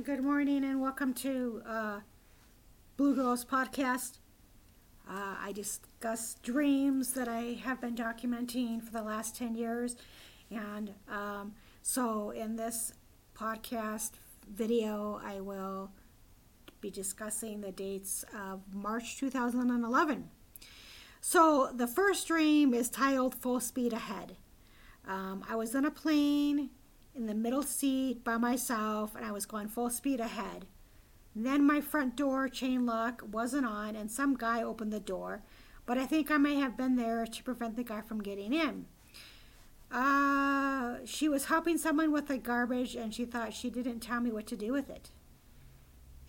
and good morning, and welcome to uh, Blue Girls Podcast. Uh, I discuss dreams that I have been documenting for the last 10 years. And um, so, in this podcast video, I will be discussing the dates of March 2011. So, the first dream is titled Full Speed Ahead. Um, I was in a plane in the middle seat by myself and I was going full speed ahead. And then my front door chain lock wasn't on and some guy opened the door, but I think I may have been there to prevent the guy from getting in. Uh, she was helping someone with the garbage and she thought she didn't tell me what to do with it.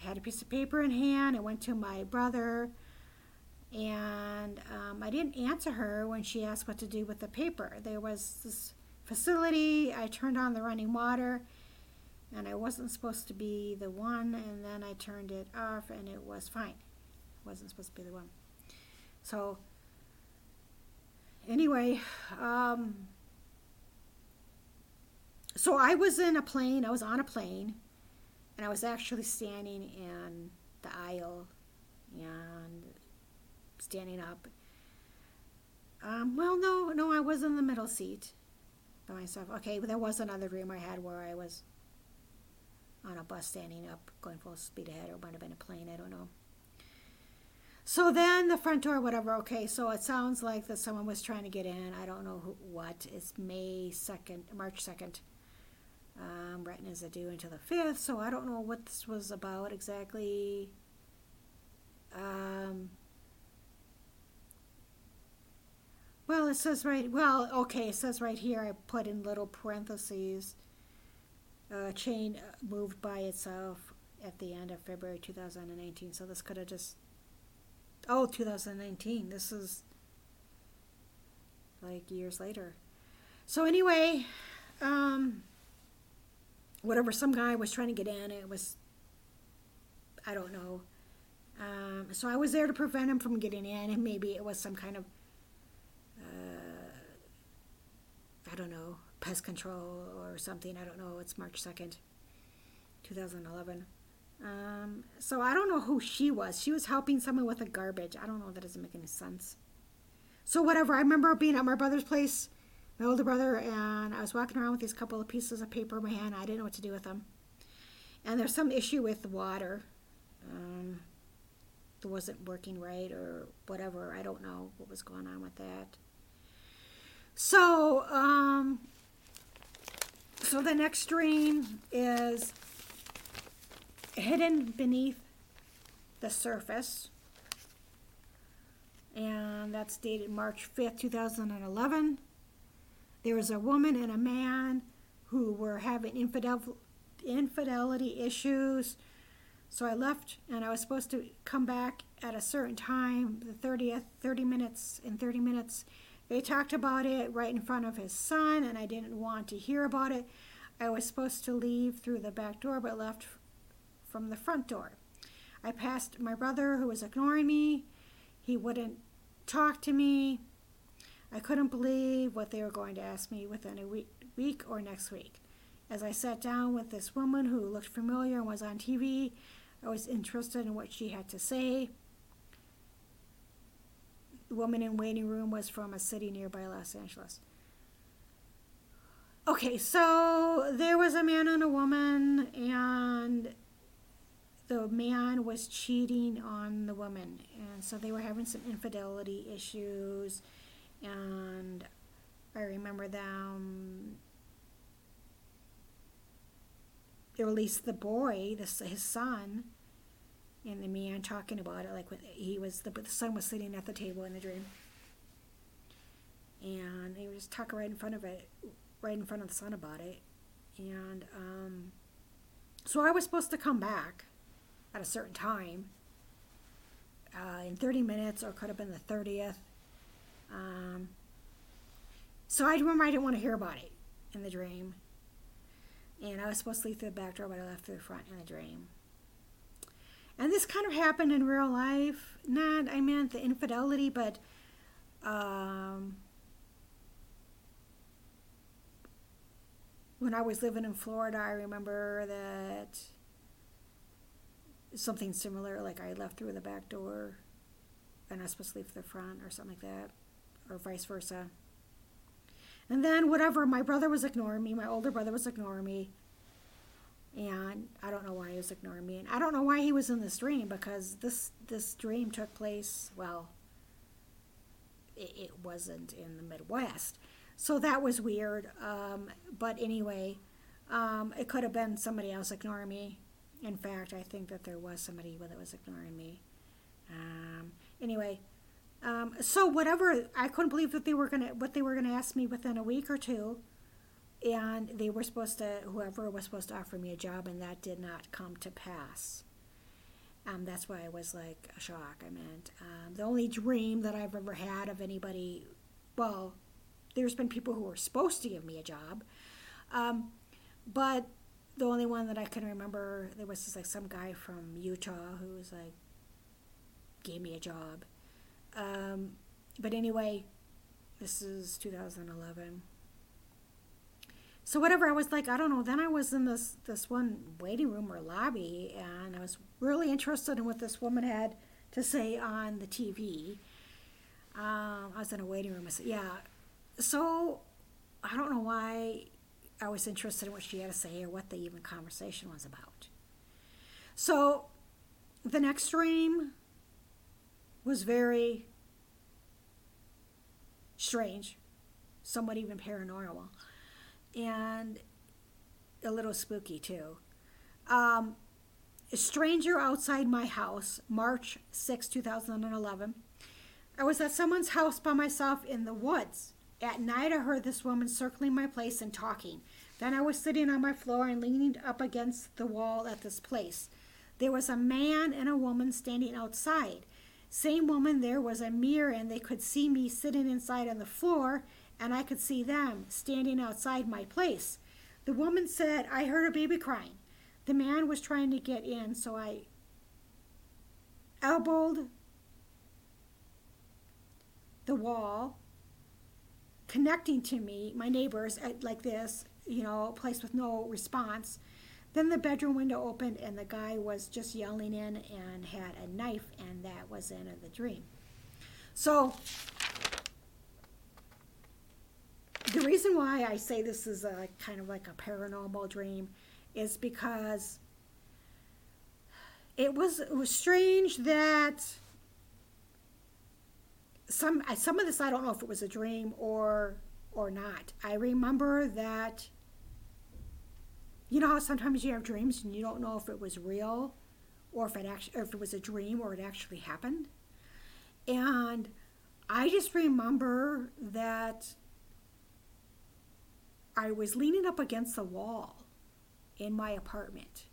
I had a piece of paper in hand. I went to my brother and um, I didn't answer her when she asked what to do with the paper. There was this facility. I turned on the running water and I wasn't supposed to be the one, and then I turned it off and it was fine. It wasn't supposed to be the one. So, anyway, um, so I was in a plane, I was on a plane, and I was actually standing in the aisle and standing up. Um, well, no, no, I was in the middle seat myself. Okay, there was another dream I had where I was on a bus standing up, going full speed ahead, or it might have been a plane, I don't know. So then the front door, whatever, okay, so it sounds like that someone was trying to get in. I don't know who, what. It's May 2nd, March 2nd. Um, retinas are due until the 5th, so I don't know what this was about exactly. Um, Well, it says right, well, okay, it says right here, I put in little parentheses, uh, chain uh, moved by itself at the end of February 2019. So this could have just, oh, 2019. This is like years later. So anyway, um, whatever, some guy was trying to get in. It was, I don't know. Um, so I was there to prevent him from getting in, and maybe it was some kind of I don't know, pest control or something. I don't know. It's March 2nd, 2011. Um, so I don't know who she was. She was helping someone with the garbage. I don't know. That doesn't make any sense. So whatever. I remember being at my brother's place, my older brother, and I was walking around with these couple of pieces of paper in my hand. I didn't know what to do with them. And there's some issue with the water. Um, it wasn't working right or whatever. I don't know what was going on with that. So, um, so the next dream is hidden beneath the surface. And that's dated March 5th, 2011. There was a woman and a man who were having infidel- infidelity issues. So I left and I was supposed to come back at a certain time, the 30th, 30 minutes, in 30 minutes. They talked about it right in front of his son, and I didn't want to hear about it. I was supposed to leave through the back door, but left from the front door. I passed my brother, who was ignoring me. He wouldn't talk to me. I couldn't believe what they were going to ask me within a week, week or next week. As I sat down with this woman who looked familiar and was on TV, I was interested in what she had to say. The woman in waiting room was from a city nearby Los Angeles. Okay, so there was a man and a woman, and the man was cheating on the woman. And so they were having some infidelity issues. And I remember them. They released the boy, this, his son, and the man talking about it, like when he was the, the son was sitting at the table in the dream, and he was just talking right in front of it, right in front of the son about it, and um, so I was supposed to come back at a certain time, uh, in 30 minutes, or it could have been the 30th. Um, so I remember I didn't want to hear about it in the dream. And I was supposed to leave through the back door, but I left through the front in the dream. And this kind of happened in real life. Not, I meant the infidelity, but um, when I was living in Florida, I remember that something similar, like I left through the back door and I was supposed to leave through the front or something like that, or vice versa. And then whatever, my brother was ignoring me, my older brother was ignoring me. And I don't know why he was ignoring me. And I don't know why he was in this dream because this this dream took place, well, it, it wasn't in the Midwest. So that was weird. Um, but anyway, um, it could have been somebody else ignoring me. In fact, I think that there was somebody that was ignoring me. Um, anyway, um, so whatever, I couldn't believe that they were gonna what they were gonna ask me within a week or two, and they were supposed to whoever was supposed to offer me a job, and that did not come to pass. Um, that's why I was like a shock. I meant um, the only dream that I've ever had of anybody, well, there's been people who were supposed to give me a job, um, but the only one that I can remember there was just like some guy from Utah who was like gave me a job. Um, but anyway, this is 2011. So whatever, I was like, I don't know. Then I was in this this one waiting room or lobby, and I was really interested in what this woman had to say on the TV. Um, I was in a waiting room. I said, yeah. So I don't know why I was interested in what she had to say or what the even conversation was about. So the next dream was very strange, somewhat even paranormal, and a little spooky too. Um, a stranger outside my house, March 6, 2011. I was at someone's house by myself in the woods. At night, I heard this woman circling my place and talking. Then I was sitting on my floor and leaning up against the wall at this place. There was a man and a woman standing outside. Same woman, there was a mirror, and they could see me sitting inside on the floor, and I could see them standing outside my place. The woman said, I heard a baby crying. The man was trying to get in, so I elbowed the wall, connecting to me, my neighbors, like this, you know, place with no response. Then the bedroom window opened and the guy was just yelling in and had a knife, and that was the end of the dream. So, the reason why I say this is a kind of like a paranormal dream is because it was it was strange that some some of this I don't know if it was a dream or or not. I remember that you know how sometimes you have dreams and you don't know if it was real or if it actually if it was a dream or it actually happened. And I just remember that I was leaning up against the wall in my apartment.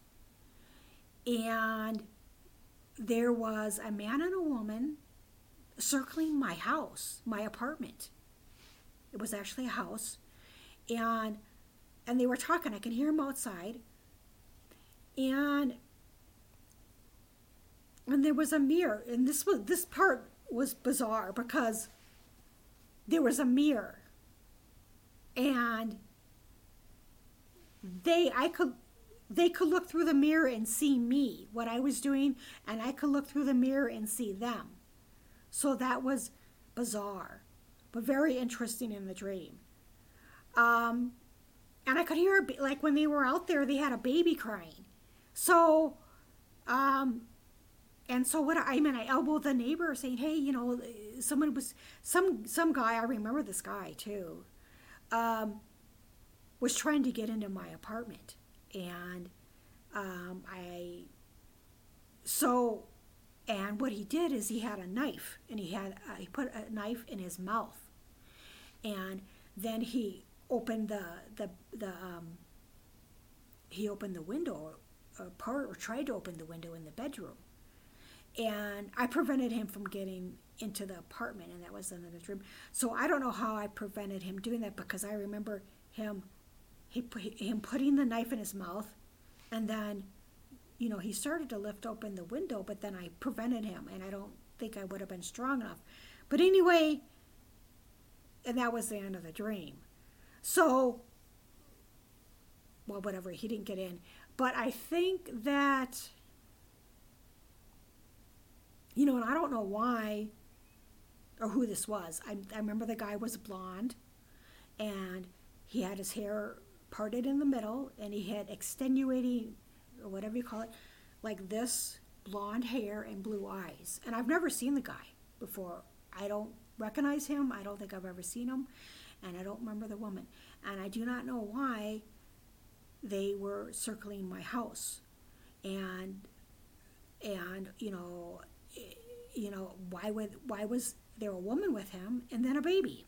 And there was a man and a woman circling my house, my apartment. It was actually a house. And and they were talking. I could hear them outside. And and there was a mirror. And this was this part was bizarre because there was a mirror. And they I could they could look through the mirror and see me, what I was doing, and I could look through the mirror and see them. So that was bizarre, but very interesting in the dream. Um, and I could hear, like, when they were out there, they had a baby crying. So, um, and so what I, mean, I elbowed the neighbor saying, hey, you know, someone was, some, some guy, I remember this guy too, um, was trying to get into my apartment. And um, I, so, and what he did is he had a knife and he had, uh, he put a knife in his mouth. And then he opened the, the, the, um, he opened the window, or, part, or tried to open the window in the bedroom. And I prevented him from getting into the apartment, and that was in the room. So I don't know how I prevented him doing that because I remember him he him putting the knife in his mouth, and then, you know, he started to lift open the window, but then I prevented him, and I don't think I would have been strong enough. But anyway, and that was the end of the dream. So, well, whatever, he didn't get in. But I think that you know, and I don't know why or who this was. I, I remember the guy was blonde and he had his hair parted in the middle and he had extenuating or whatever you call it, like this blonde hair and blue eyes. And I've never seen the guy before. I don't recognize him. I don't think I've ever seen him. And I don't remember the woman. And I do not know why they were circling my house. And and you know eh, you know why would why was there a woman with him and then a baby?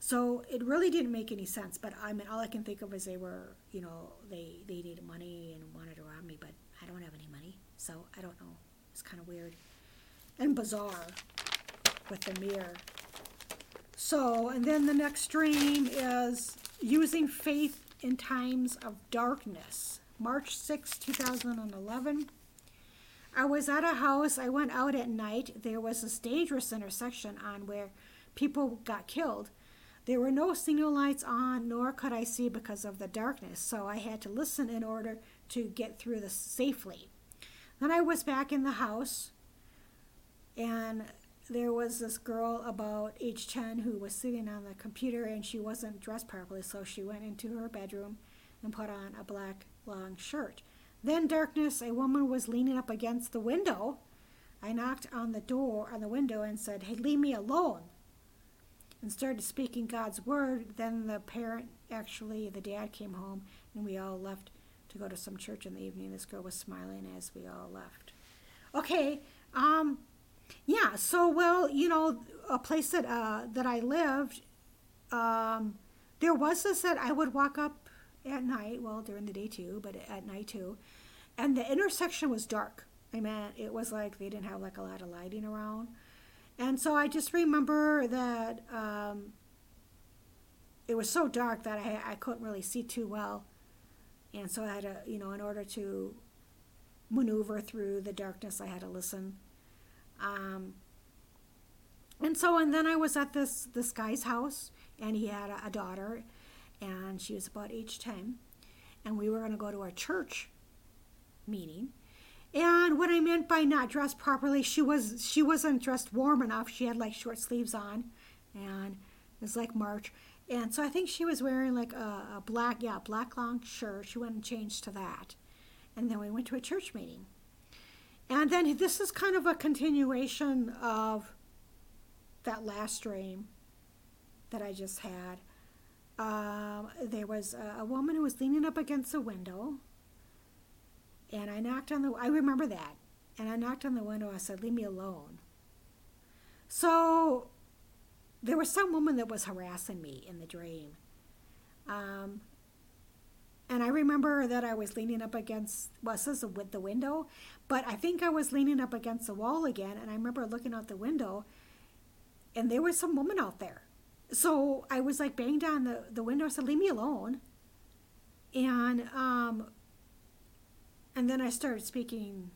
So it really didn't make any sense. But I mean, all I can think of is they were, you know, they they needed money and wanted to rob me, but I don't have any money, so I don't know. It's kind of weird and bizarre with the mirror. So, and then the next dream is using faith in times of darkness. March 6, 2011. I was at a house. I went out at night. There was this dangerous intersection on where people got killed. There were no signal lights on, nor could I see because of the darkness, so I had to listen in order to get through this safely. Then I was back in the house, and there was this girl about age 10 who was sitting on the computer and she wasn't dressed properly, so she went into her bedroom and put on a black long shirt. Then, darkness, a woman was leaning up against the window. I knocked on the door on the window and said, Hey, leave me alone and started speaking God's word, then the parent, actually, the dad came home and we all left to go to some church in the evening. This girl was smiling as we all left. Okay, um, yeah, so, well, you know, a place that, uh, that I lived, um, there was this that I would walk up at night, well, during the day too, but at night too, and the intersection was dark. I mean, it was like they didn't have like a lot of lighting around. And so I just remember that um, it was so dark that I, I couldn't really see too well. And so I had to, you know, in order to maneuver through the darkness, I had to listen. Um, and so, and then I was at this this guy's house, and he had a, a daughter, and she was about age ten, and we were going to go to a church meeting, and what I meant by not dressed properly, she was she wasn't dressed warm enough. She had like short sleeves on, and it was like March. And so I think she was wearing like a, a black, yeah, black long shirt. She went and changed to that. And then we went to a church meeting. And then this is kind of a continuation of that last dream that I just had. Uh, there was a, a woman who was leaning up against a window and I knocked on the, I remember that. And I knocked on the window. I said, leave me alone. So there was some woman that was harassing me in the dream. Um, and I remember that I was leaning up against, well, says with the window, but I think I was leaning up against the wall again. And I remember looking out the window and there was some woman out there. So I was like banged on the, the window. I said, leave me alone. And um, and then I started speaking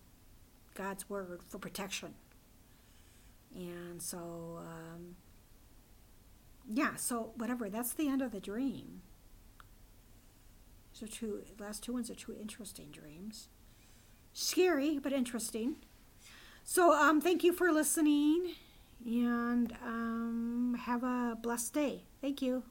God's word for protection. And so, um, yeah, so whatever, that's the end of the dream. So two last two ones are two interesting dreams. Scary, but interesting. So um, thank you for listening and um, have a blessed day. Thank you.